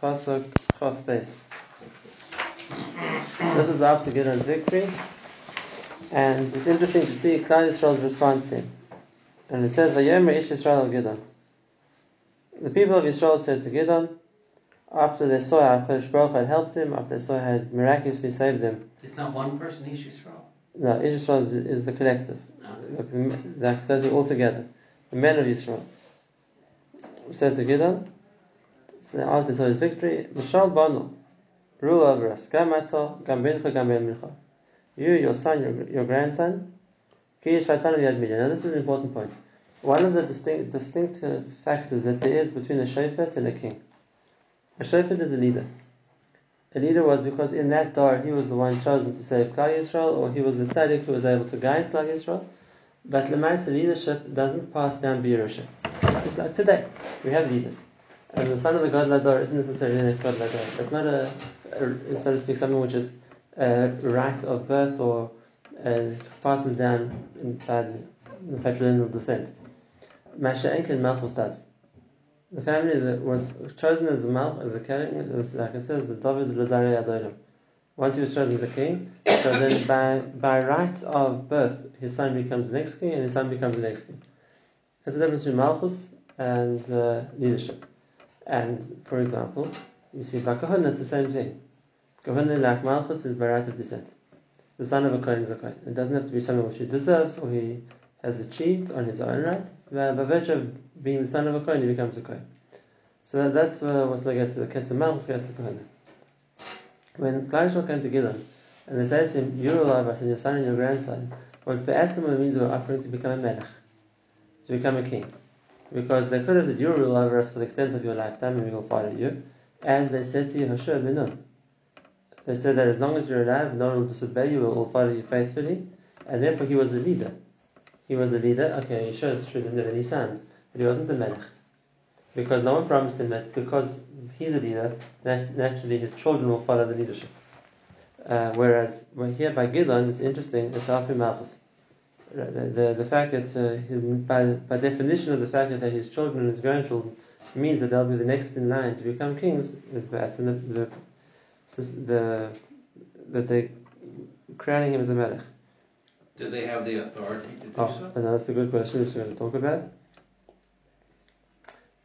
Pasuk Chof. This is after Gideon's victory, and it's interesting to see Klal Yisrael's response to him. And it says, "Vayomer Ish Yisrael Gideon." The people of Israel said to Gideon, after they saw how Kodesh Baruch had helped him, after they saw how had miraculously saved him. It's not one person, Ish Yisrael. No, Ish Yisrael is, is the collective. That says it all together. The men of Israel. Said to Gideon, after saw his victory, Mishal Banu, rule over us. Gam Ato, Gam Bincha, Mincha. You, your son, your, your grandson, Ki Shaitan Yad Now this is an important point. One of the distinct, distinctive uh, factors that there is between a shofet and a king. A shofet is a leader. A leader was because in that door he was the one chosen to save Klal Yisrael, or he was the tzaddik who was able to guide Klal Yisrael. But Lemaisa leadership doesn't pass down Birusha. It's like today, we have leaders. And the son of the Gadol Hador isn't necessarily the next Gadol Hador. It's not a, a, so to speak, something which is a right of birth or uh, passes down in, the patrilineal descent. Masha Enkin Malchus does. The family that was chosen as the Malch, as a king, was, like it says, the David Rozari Adonim. Once he was chosen as a king, so then by, by right of birth, his son becomes the next king and his son becomes the next king. There's the difference between Malchus and uh, leadership. And for example, you see by Kahuna, it's the same thing. Kahuna, like Malchus, is by right of descent. The son of a Kohen is a Kohen. It doesn't have to be something which he deserves or he has achieved on his own right. By, by virtue of being the son of a Kohen, he becomes a Kohen. So that, that's uh, what's like to the Kesem Malchus, Kesem Kahuna. When Klal came together, and they said to him, You're alive, and your son and your grandson, what Be'etzim means we're offering to become a melech, to become a king. Because they could have said, You rule over us for the extent of your lifetime and we will follow you. As they said to Yehoshua ben Nun. They said that as long as you're alive, no one will disobey you, all follow you faithfully. And therefore he was a leader. He was a leader. Okay, sure, it's true, didn't have any sons, but he wasn't a melech. Because no one promised him that because he's a leader, naturally his children will follow the leadership. Uh, whereas well, here by Gidon, it's interesting, it's Alfred Malchus the, the, the fact that uh, his, by, by definition of the fact that his children and his grandchildren means that they'll be the next in line to become kings is bad. And the, the, the, that they crowning him as a melech. Do they have the authority to do oh, so? No, that's a good question which we're going to talk about.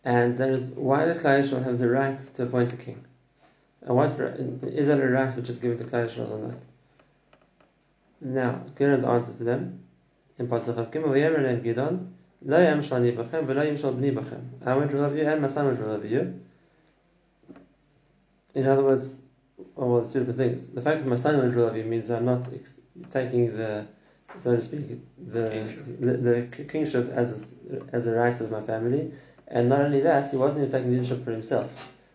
And there is why the Klal Yisrael have the right to appoint a king. And what is that a right which is given to Yisrael or not? Now, Gideon's answer to them in Pasuk of Gimel, Yemer Leim Gidon, Lo Yamshal Ni B'chem, V'lo Yamshal B'ni B'chem. I won't rule over you, and my son won't rule over you. In other words, oh, well, it's two different things. The fact that my son won't rule over you means I'm not ex- taking the, so to speak, the kingship, the, the kingship as a, as a right of my family. And not only that, he wasn't even taking leadership for himself,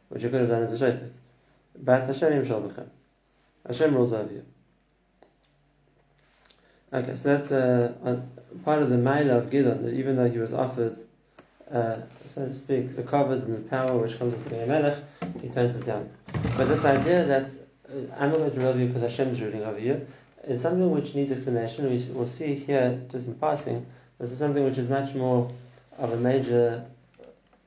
which he could have done as a shofet. But Hashem Yamshal B'chem. Hashem rules over you. Okay, so that's uh, part of the Maila of Gidon, that even though he was offered, uh, so to speak, the covered and the power which comes with the a melech, he turns it down. But this idea that I'm not going to rule you because Hashem is ruling over you is something which needs explanation. We will see here, just in passing, this is something which is much more of a major,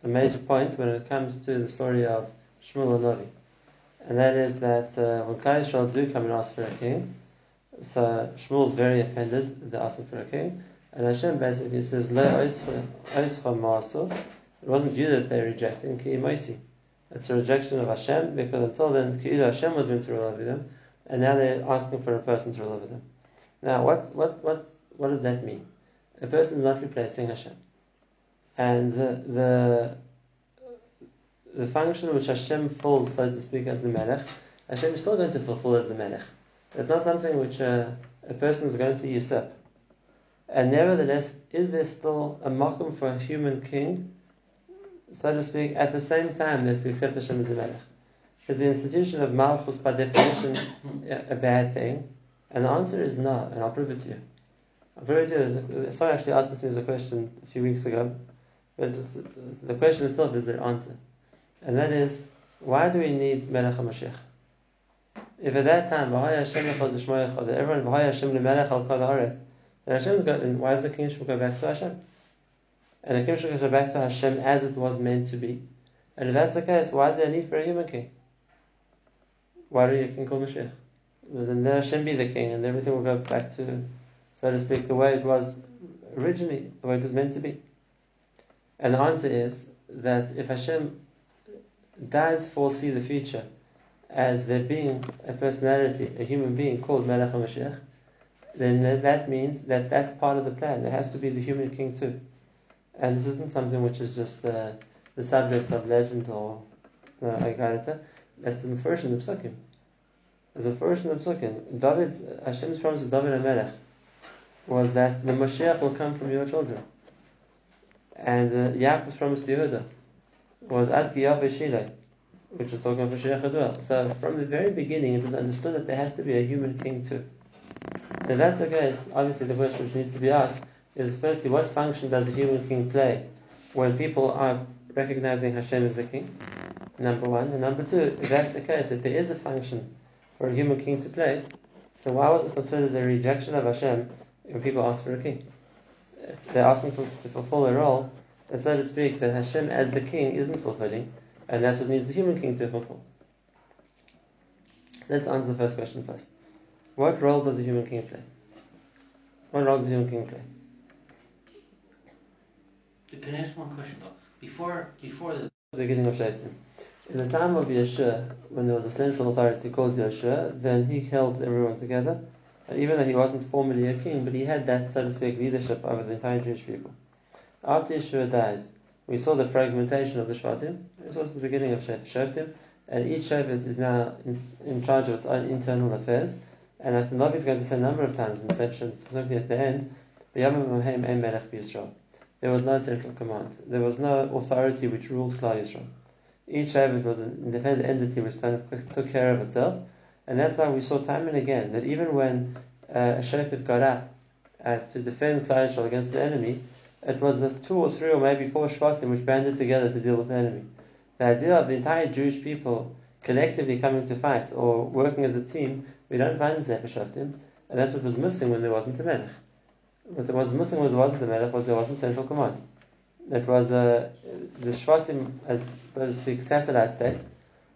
a major point when it comes to the story of Shmuel and Navi. And that is that uh, when Klal Yisrael do come and ask for a king, so Shmuel is very offended. Asking for king, and Hashem basically says, "Le oischa maso." It wasn't you that they're rejecting, ki moisi. It's a rejection of Hashem because until then, ki Hashem was meant to rule over them, and now they're asking for a person to rule over them. Now, what what what what does that mean? A person is not replacing Hashem, and the, the the function which Hashem fills, so to speak, as the Melech, Hashem is still going to fulfill as the Melech. It's not something which uh, a person is going to usurp. And nevertheless, is there still a makom for a human king, so to speak, at the same time that we accept Hashem as a melech? Is the institution of malchus by definition a bad thing? And the answer is no, and I'll prove it to you. I'll prove it to you. Someone actually asked this me as a question a few weeks ago, but just, the question itself is the answer. And that is, why do we need Melech HaMashiach? If at that time V'haya Hashem Lechol that everyone V'haya Hashem Lemelech Al Kol Haaretz, then Hashem's got, then why does the kingship go back to Hashem? And the kingship go back to Hashem as it was meant to be. And if that's the case, why is there a need for a human king? Why do you king called Mashiach? Then let Hashem be the king, and everything will go back to, so to speak, the way it was originally, the way it was meant to be. And the answer is that if Hashem does foresee the future as there being a personality, a human being called Melech HaMashiach, then that means that that's part of the plan. There has to be the human king too. And this isn't something which is just the, the subject of legend or uh, Agarita. That's the first in the Psukim. There's a first in the Psukim. David's, Hashem's promise to David and Melech was that the Mashiach will come from your children. And uh, Yaakov's promise to Yehuda was Ad Shile, which was talking about Mashiach as well. So from the very beginning, it was understood that there has to be a human king too. And that's the case, obviously the question which needs to be asked is firstly, what function does a human king play when people are recognizing Hashem as the king? Number one. And number two, if that's the case, if there is a function for a human king to play, so why was it considered the rejection of Hashem when people ask for a king? It's, they're asking for, to fulfill a role that, so to speak, that Hashem as the king isn't fulfilling, and that's what needs the human king to fulfill. So let's answer the first question first. What role does a human king play? What role does a human king play? Can I ask one question though? Before, before the beginning of Shaitim. In the time of Yeshua, when there was a central authority called Yeshua, then he held everyone together. And even though he wasn't formally a king, but he had that, so to speak, leadership over the entire Jewish people. After Yeshua dies, we saw the fragmentation of the Shvatim. This was the beginning of Shvatim, and each Shevet is now in, in, charge of its own internal affairs. And I think is going to say a number of times in section, specifically at the end, there was no central command. There was no authority which ruled Klal Yisrael. Each Shevet was an independent entity which kind of took care of itself. And that's why we saw time and again that even when uh, a Shevet got up uh, to defend Klal Yisrael against the enemy, it was the two or three or maybe four Shvatim which banded together to deal with the enemy. The idea of the entire Jewish people collectively coming to fight or working as a team, we don't find in Sefer Shoftim, and that's what was missing when there wasn't a Melech. What was missing was there wasn't a Melech, was there wasn't central command. It was uh, the Shvatim, as so to speak, satellite state,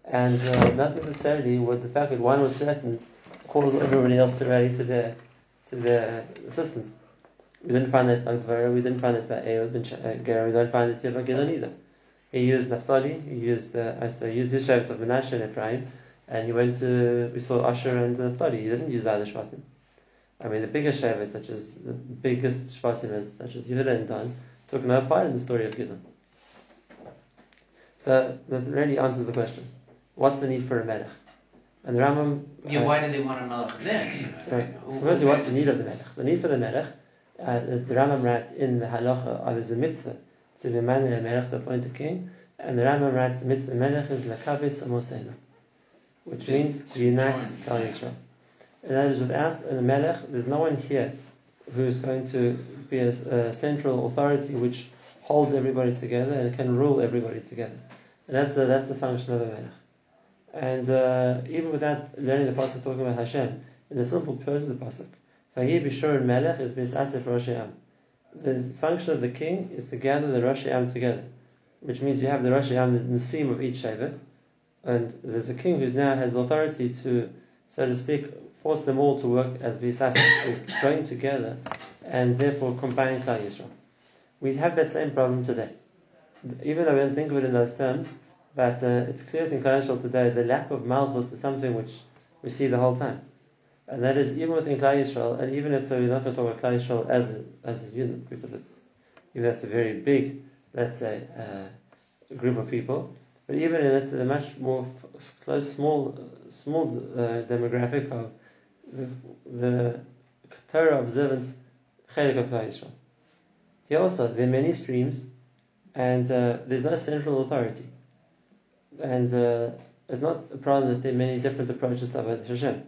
and uh, not necessarily would the fact that one was threatened cause everybody else to rally to their to their assistance. We didn't find that by Dvara, we didn't find it by ben uh, we don't find it here by Gidon either. He used Naphtali, he used uh, he used his Shevet of Menashe and Ephraim, and he went to we saw Asher and Naphtali. He didn't use either Shvatim. I mean, the biggest Shevet, such as the biggest Shvatim, such as Yehuda and Dan, took no part in the story of Gidon. So that really answers the question: What's the need for a melech? And the Rambam. Yeah, why do they want a melech then? Right. Firstly, what's the need of the melech? The need for the melech, uh, the Rambam writes in the halacha of there's a mitzvah to be man a melech to appoint a king, and the Rambam writes the mitzvah melech is lakabitz amosena, which means to unite Klal Yisrael. And that is without a melech, there's no one here who's going to be a, a central authority which holds everybody together and can rule everybody together. And that's the that's the function of a melech. And uh, even without learning the pasuk talking about Hashem, in the simple prose of the pasuk, Vayir b'shur melech is b'isasef rosh Am. The function of the king is to gather the rosh Am together, which means you have the rosh Am, the nasim of each shevet, and there's a king who now has authority to, so to speak, force them all to work as b'isasef, to join together, and therefore combine Klal Yisrael. We have that same problem today. Even though we don't think of it in those terms, but uh, it's clear in Klal Yisrael today the lack of malchus is something which we see the whole time. And that is even within Klal Yisrael, and even if so, we're not going to talk about Klal Yisrael as a, as a unit, because it's, even that's a very big, let's say, uh, group of people. But even in let's say, the much more close, small, small uh, demographic of the, the Torah observant Chelik of Yisrael. Here also, there are many streams, and uh, there's no central authority. And uh, it's not a problem that there are many different approaches to Avodah Hashem.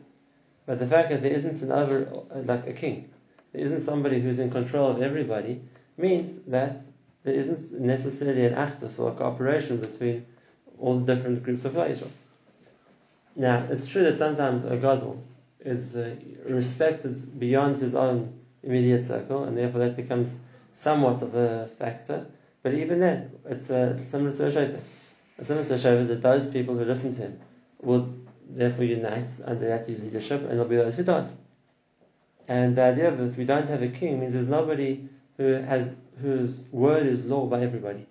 But the fact that there isn't an like a king, there isn't somebody who's in control of everybody, means that there isn't necessarily an achdus or a cooperation between all the different groups of Israel. Now, it's true that sometimes a gadol is uh, respected beyond his own immediate circle, and therefore that becomes somewhat of a factor. But even then, it's uh, similar to a shaykhah. Similar to Shevet, that those people who listen to him will therefore unites under that leadership, and there'll be those who don't. And the idea that we don't have a king means there's nobody who has whose word is law by everybody.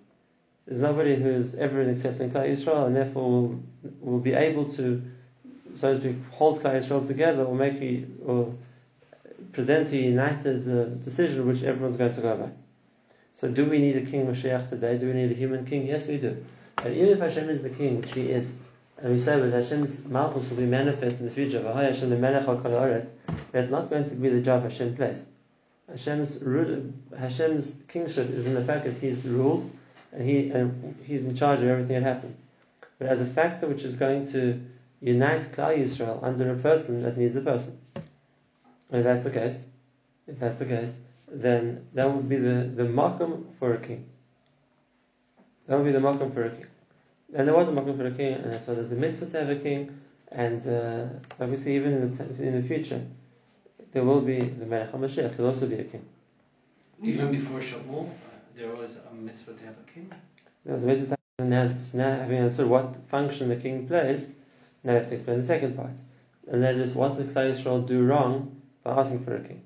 There's nobody who's ever accepting Klal Yisrael, and therefore will, will be able to, so to speak, hold Klal Yisrael together, or make a, or present a united uh, decision which everyone's going to go by. So, do we need a king Mashiach today? Do we need a human king? Yes, we do. And even if Hashem is the king, which He is, and we say that Hashem's malchus will be manifest in the future, Hashem that's not going to be the job Hashem plays. Hashem's Hashem's kingship is in the fact that He rules and He and He's in charge of everything that happens. But as a factor which is going to unite Klal Yisrael under a person that needs a person, if that's the case, if that's the case, then that would be the the makom for a king. That would be the makom for a king. And there was a makom for a king, and that's why there's a mitzvah to have a king, and uh, obviously even in the, in the future there will be the Melech HaMashiach, he'll also be a king. Even before Shavuot, uh, there was a mitzvah to have a king? There was a mitzvah to have, a king. now having understood what function the king plays, now we have to explain the second part. And that is what did Klal Yisrael do wrong by asking for a king?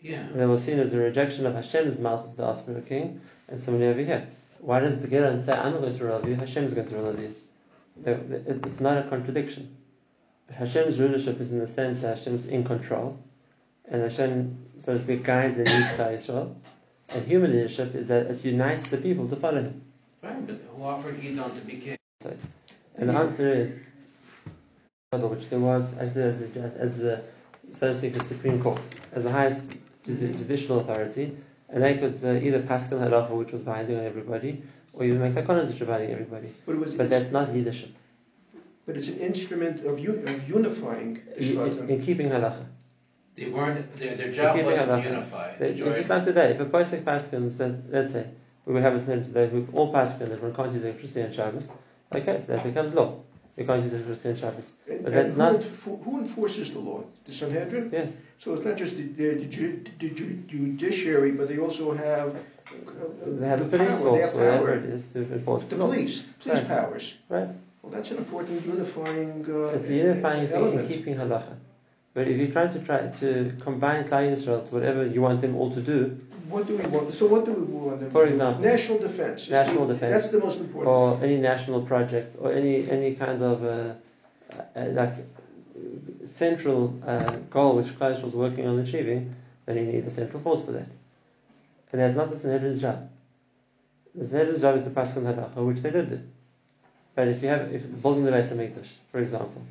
Yeah. They were seen as a rejection of Hashem's mouth to ask for a king, and somebody over here. Why does the Gemara say, I'm not going to rule over you, Hashem is going to rule over you? It's not a contradiction. Hashem's rulership is in the sense that Hashem's in control, and Hashem, so to speak, guides and leads Klal Yisrael. And human leadership is that it unites the people to follow him. Right, but who offered Edom to be king? And the answer is, which there was acted as, a, as the, so to speak, the Supreme Court, as the highest judicial authority, and they could uh, either pass on halacha, which was binding on everybody, or even make takonos which were binding everybody. But, was, but that's not leadership. But it's an instrument of, un- of unifying in, in keeping halacha. They weren't, their, their job wasn't to unify. They, just like today, if a Pesach Paskins, let's say, we have a scenario today who all Paskin, everyone can't use electricity on Shabbos, okay, so that becomes law. You can't use electricity on Shabbos. And, but that's who not. Enf- who enforces the law? The Sanhedrin? Yes. So it's not just the, the, the, the judiciary, but they also have. Uh, they have the police power. force, whatever it is, to enforce the law. police, police right. powers. Right. Well, that's an important unifying. Uh, it's a unifying thing in keeping halacha. But if you're trying to try to combine Klal Yisrael to whatever you want them all to do, what do we want? So what do we want For example. National defense. National the, defense. That's the most important. Or any national project, or any any kind of uh, uh, like central uh, goal which Yisrael is working on achieving, then you need a central force for that. And that's not the Sanhedrin's job. The Sanhedrin's job is the Paschal Halacha, which they did do. But if you have, if building the Beis Hamikdash, for example,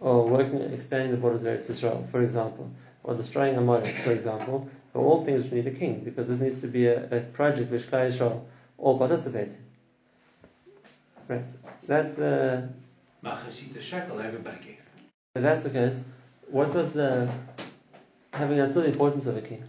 or working, expanding the borders of Eretz Israel, for example, or destroying Amalek, for example, are all things which need a king, because this needs to be a, a project which Klal Yisrael all participate in. Right. That's the. Machashita shekel, everybody gave. If that's the case, what was the having understood the importance of a king?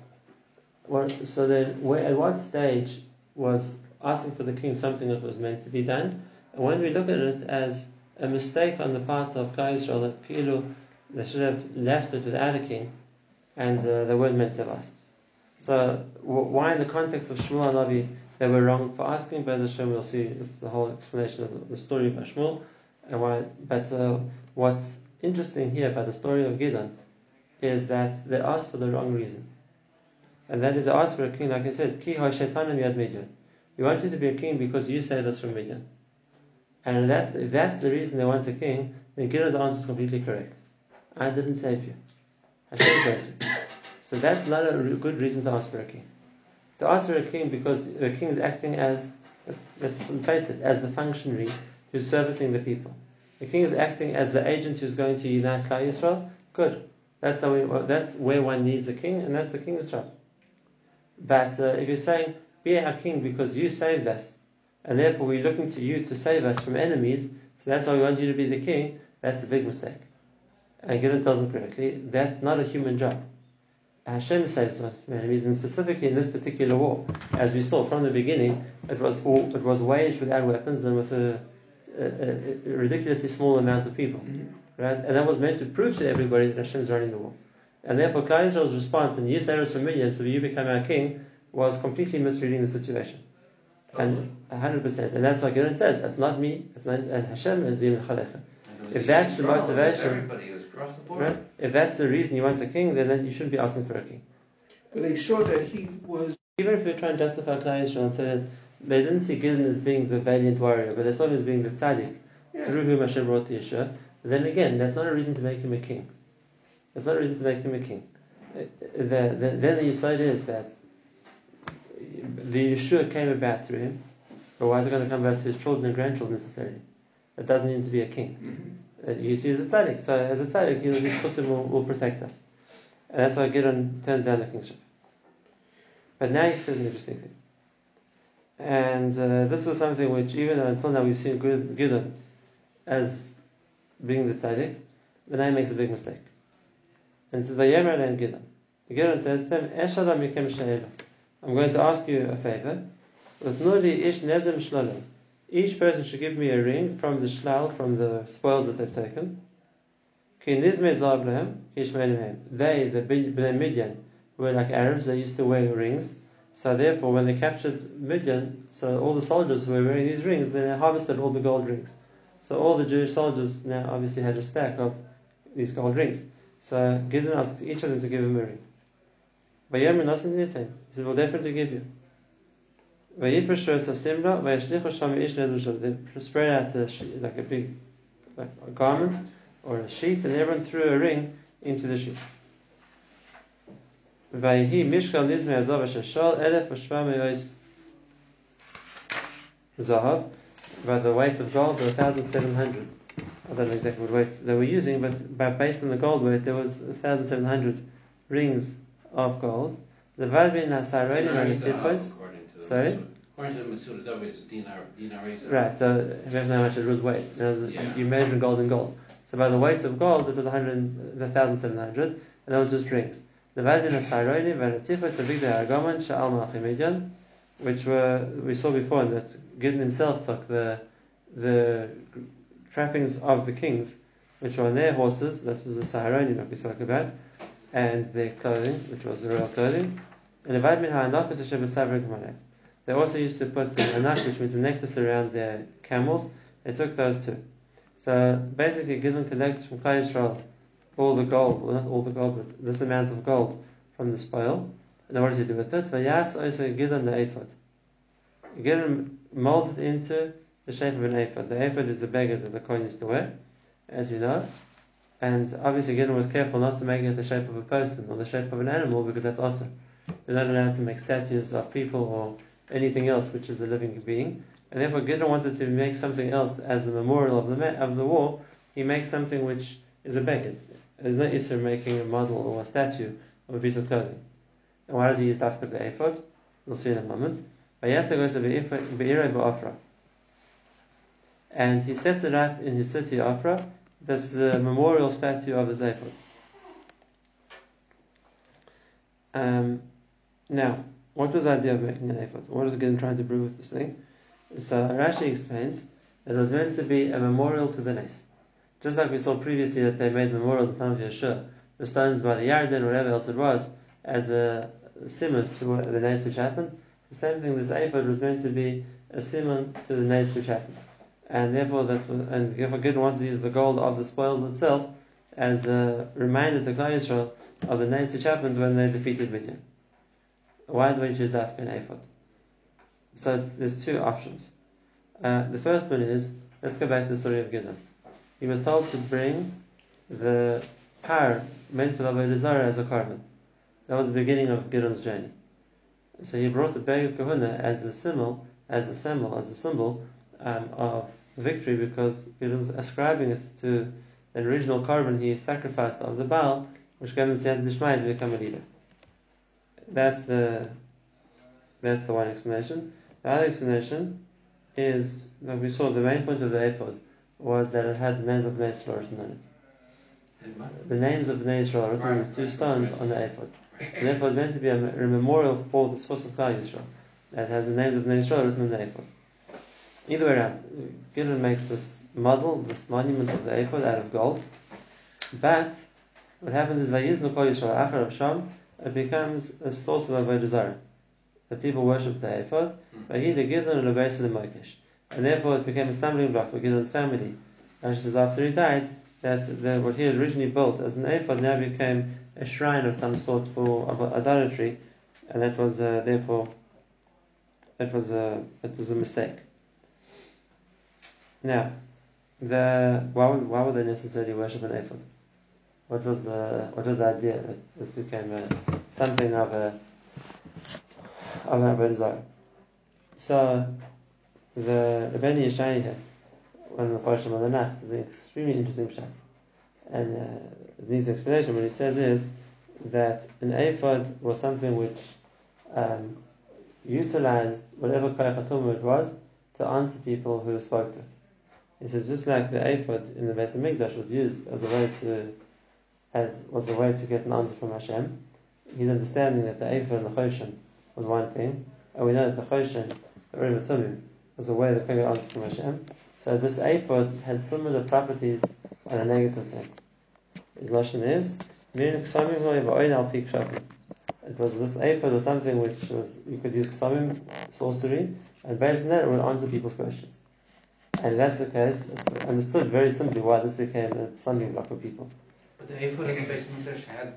What, so then, where, at what stage was asking for the king something that was meant to be done? And when we look at it as a mistake on the part of Klal Yisrael that Kilu, they should have left it without a king, and uh, they weren't meant to have asked. So why in the context of Shmuel and Navi they were wrong for asking? But Hashem, we'll see. It's the whole explanation of the, story of Shmuel and why. But uh, what's interesting here about the story of Gideon is that they asked for the wrong reason, and that is they asked for a king, like I said, Ki Shaitanam Yad Midian. We want you to be a king because you saved us from Midian. And that's, if that's the reason they want a king, then Gideon's answer is completely correct. I didn't save you. Hashem saved you. So that's not a good reason to ask for a king. To ask for a king because the king is acting as, let's, let's face it, as the functionary who's servicing the people. The king is acting as the agent who's going to unite Klal Yisrael. Good. That's, we, that's where one needs a king, and that's the king's job. But uh, if you're saying, be our king because you saved us, and therefore we're looking to you to save us from enemies, so that's why we want you to be the king, that's a big mistake. And Gideon tells him correctly, that's not a human job. Hashem saves from enemies, and specifically in this particular war, as we saw from the beginning, it was it was waged without weapons and with a, a, a ridiculously small amount of people, mm-hmm. right? And that was meant to prove to everybody that Hashem is running the war. And therefore, Klal Israel's response, and you us from millions, so you become our king, was completely misreading the situation. and hundred percent. And that's why Gideon says, "That's not me. That's not and Hashem is Yim Chalecha." And it If that's the to roll with motivation- across the board. Right? If that's the reason you want a king, then, then you shouldn't be asking for a king. But they saw that he was Even if you try and justify Klal Yisrael and say that they didn't see Gideon as being the valiant warrior, but they saw him as being the tzaddik, yeah. through whom Hashem brought the Yeshua, then again, that's not a reason to make him a king. That's not a reason to make him a king. Uh, The, the, then the Yisrael is that the Yeshua came about through him, but why is it going to come about to his children and grandchildren necessarily? It doesn't need to be a king. You see, as a tzaddik, so as a tzaddik, he'll, his chusim will, will protect us. And that's why Gideon turns down the kingship. But now he says an interesting thing. And uh, this was something which, even until now we've seen Gid- Gideon as being the tzaddik, but now he makes a big mistake. And says, Vayemer and Gideon. Gideon says to them, "Esh adam mikem she'ela." I'm going to ask you a favor. Utnuli ish nezem shlalem. Each person should give me a ring from the shlal, from the spoils that they've taken. They, the Bnei Midian, were like Arabs, they used to wear rings. So therefore, when they captured Midian, so all the soldiers who were wearing these rings, then they harvested all the gold rings. So all the Jewish soldiers now obviously had a stack of these gold rings. So Gideon asked each of them to give him a ring. but Vayemer nasim nitain. He said, we'll definitely give you. Vayifresh Shos HaSimra, Vayashlichu Sham Ish. They spread out a she- like a big like a garment or a sheet, and everyone threw a ring into the sheet. Vayhi Mishkal Nizme Azav Shashal Elef Vashva Me'ois Zahav. By the weight of gold, were 1,700. I don't know exactly what weight they were using, but by, based on the gold weight, there was 1,700 rings of gold. The Vadbin Nasaroni Dinar and is a half, Tifos. according to the Sorry? Masud. According to the Masud, David, it's dinar, dinar Right, so imagine how much it was weight. Now, Yeah. you measure gold in gold. So by the weight of gold, it was 100, the 1,700, and that was just rings. The Vadbin Nasaroni and Tifos of Bigda Argoman Sha'al which were, we saw before and that Gideon himself took the, the trappings of the kings, which were on their horses, that was the Saharoni that we spoke about, and their clothing, which was the royal clothing. And the They also used to put an anak, which means a necklace around their camels. They took those too. So basically, Gideon collects from Klal Yisrael all the gold, well not all the gold, but this amount of gold from the spoil. And what does he do with it? Vayas also Gideon the ephod. Gideon molded into the shape of an ephod. The ephod is the beggar that the Kohen used to wear, as you know. And obviously, Gideon was careful not to make it the shape of a person or the shape of an animal because that's awesome. You're not allowed to make statues of people or anything else which is a living being. And therefore, Gideon wanted to make something else as a memorial of the ma- of the war. He makes something which is a beggar. There's no issue making a model or a statue of a piece of clothing. And why does he use dafka the ephod? We'll see in a moment. And he sets it up in his city Afra, this uh, memorial statue of the ephod. Um, now, what was the idea of making an ephod? What was Gideon trying to prove with this thing? So Rashi explains that it was meant to be a memorial to the Nes. Just like we saw previously that they made memorials in time of Yeshua, the stones by the Yarden, whatever else it was, as a simon to the Nes which happened. The same thing, this ephod was meant to be a simon to the Nes which happened. And therefore, that was, and therefore Gideon wanted to use the gold of the spoils itself as a reminder to Klal Yisrael of the Nes which happened when they defeated Midian. Why do we choose Dafka and ephod? So there's two options. Uh, the first one is let's go back to the story of Gideon. He was told to bring the par meant for the Avodah as a korban. That was the beginning of Gideon's journey. So he brought the bag of kahuna as a symbol, as a symbol, as a symbol um, of victory because Gideon's ascribing it to the original korban he sacrificed of the Baal, which gave him the to become a leader. That's the that's the one explanation. The other explanation is that we saw the main point of the ephod was that it had the names of Bnei Israel written on it. The names of Bnei Israel written on these two stones on the ephod. And therefore it's meant to be a, memorial for the source of Klal Yisrael that has the names of Bnei Israel written on the ephod. Either way around, Gideon makes this model, this monument of the ephod out of gold, but what happens is Vayiznu Kol Yisrael Achar of Sham, it becomes a source of Avodah Zarah. the people worshipped the ephod, Vahida Gidon and Lebeis the Mokish. And therefore it became a stumbling block for Gidon's family. And she says after he died, that the, what he had originally built as an ephod now became a shrine of some sort for idolatry, and that was uh, therefore that was a that was a mistake. Now, the why would, why would they necessarily worship an ephod? What was the what was the idea that this became a, something of a of an avodah So the Beni Yishai here, one of the of the Nacht, is an extremely interesting shot, and uh, needs explanation. What he says is that an ephod was something which um, utilized whatever koyach it was to answer people who spoke to it. He says just like the ephod in the Beis Hamikdash was used as a way to as was a way to get an answer from Hashem. He's understanding that the ephod and the choshen was one thing, and we know that the choshen, the urim tumim, was a way that could get answer from Hashem. So this ephod had similar properties in a negative sense. His lashon is it was this ephod or something which was you could use ksamim, sorcery, and based on that it would answer people's questions. And if that's the case, it's understood very simply why this became a stumbling block for people. But the ephod in the Beis Hamikdash had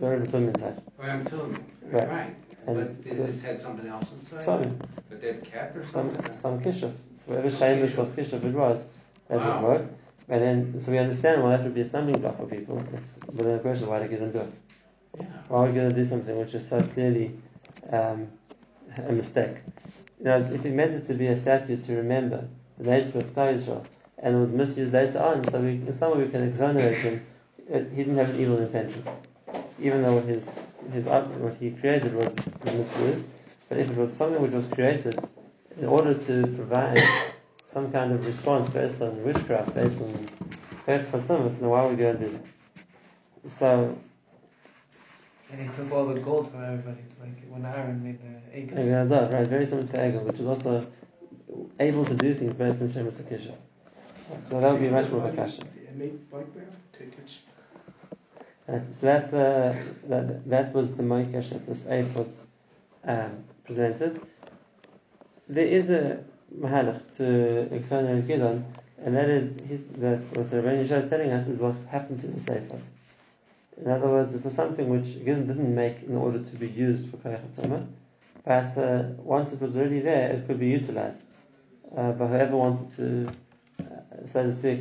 the Rebbetum inside. Ram Tum. Right. Right. And But so- this had something else inside? Some, That they'd kept or some, something? some kishuf. So whatever shameless of kishuf it was, that Wow. would work. And then, so we understand why that would be a stumbling block for people. It's, but then the question is why they get them do it. Yeah. Why are we going to do something which is so clearly um, a mistake? You know, if he meant it to be a statute to remember the nation of Klal Yisrael, and it was misused later on, so we, in some way we can exonerate him. He didn't have an evil intention, even though his his up- what he created was, was misused. But if it was something which was created in order to provide some kind of response based on witchcraft, based on spirits and then why are we going to do that? So And he took all the gold from everybody. It's like when Aaron made the egg. Egel right, very similar to Egel, which is also able to do things based on Shemus Akisha. So that would be much more of a kasha. And make bike bear tickets. Right, so that's the, that, that was the Moikesh that this ephod um, presented. There is a mahalach to explain Gidon, and that is his, that what the Yishai is telling us is what happened to the ephod. In other words, it was something which Gidon didn't make in order to be used for Koyach but uh, once it was already there, it could be utilized uh, by whoever wanted to, uh, so to speak,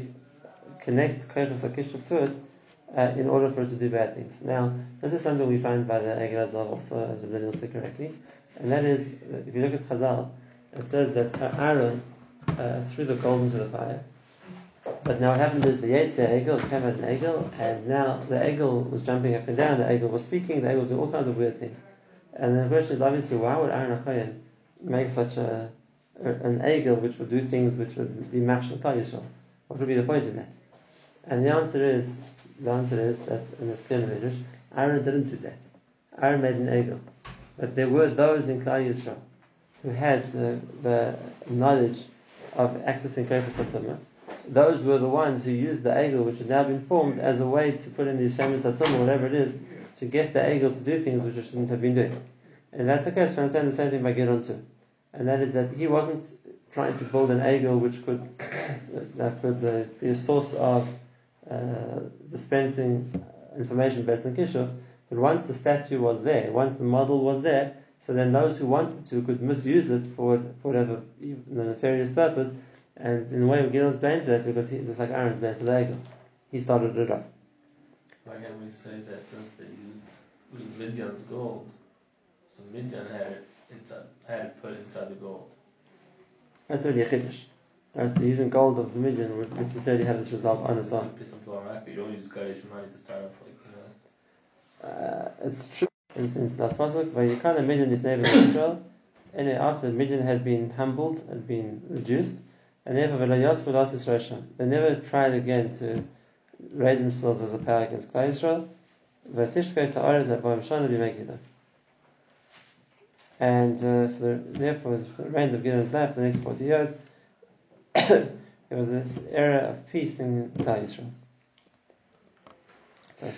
connect Koyach to it uh, in order for it to do bad things. Now, this is something we find by the Egel Azal also, as Rabbi said correctly, and that is, if you look at Chazal, it says that Aaron uh, threw the gold into the fire. But now what happened is the Yetzir Egel came out an Egel, and now the Egel was jumping up and down, the Egel was speaking, the Egel was doing all kinds of weird things. And the question is obviously, why would Aaron HaKoyen make such a, an Egel which would do things which would be Tal Yisrael? What would be the point in that? And the answer is, the answer is that in the clear in the Midrash, Aaron didn't do that. Aaron made an Egel. But there were those in Klal Yisrael who had the, the knowledge of accessing Kefir Satumah. Those were the ones who used the Egel, which had now been formed, as a way to put in the Shemin Satumah, whatever it is, to get the Egel to do things which it shouldn't have been doing. And that's the case, we understand the same thing by Gidon too. And that is that he wasn't trying to build an Egel which could, that could uh, be a source of uh, dispensing information based on Kishuf, but once the statue was there, once the model was there, so then those who wanted to could misuse it for, for whatever nefarious purpose, and in a way Gidon's blamed for that because he, just like Aaron's blamed for the. He started it off. Why can't we say that since they used Midian's gold, so Midian had it inside, had it put inside the gold. That's already a chiddush. Right? Using gold of the million would necessarily have this result on its own. Some people are happy. You don't use Gaish money to start off like you know. Uh, it's true. This means last pasuk. Vayikana Midian nitnei Israel. And after Midian had been humbled, had been reduced, and therefore v'layos v'las Yisrael. They never tried again to raise themselves as a power against Klal Yisrael. V'tishkei ta'arez avoim shana b'megidon. And uh, for the, therefore, for the reign of Gideon's life, for the next 40 years, there was this era of peace in Klal Yisrael. So,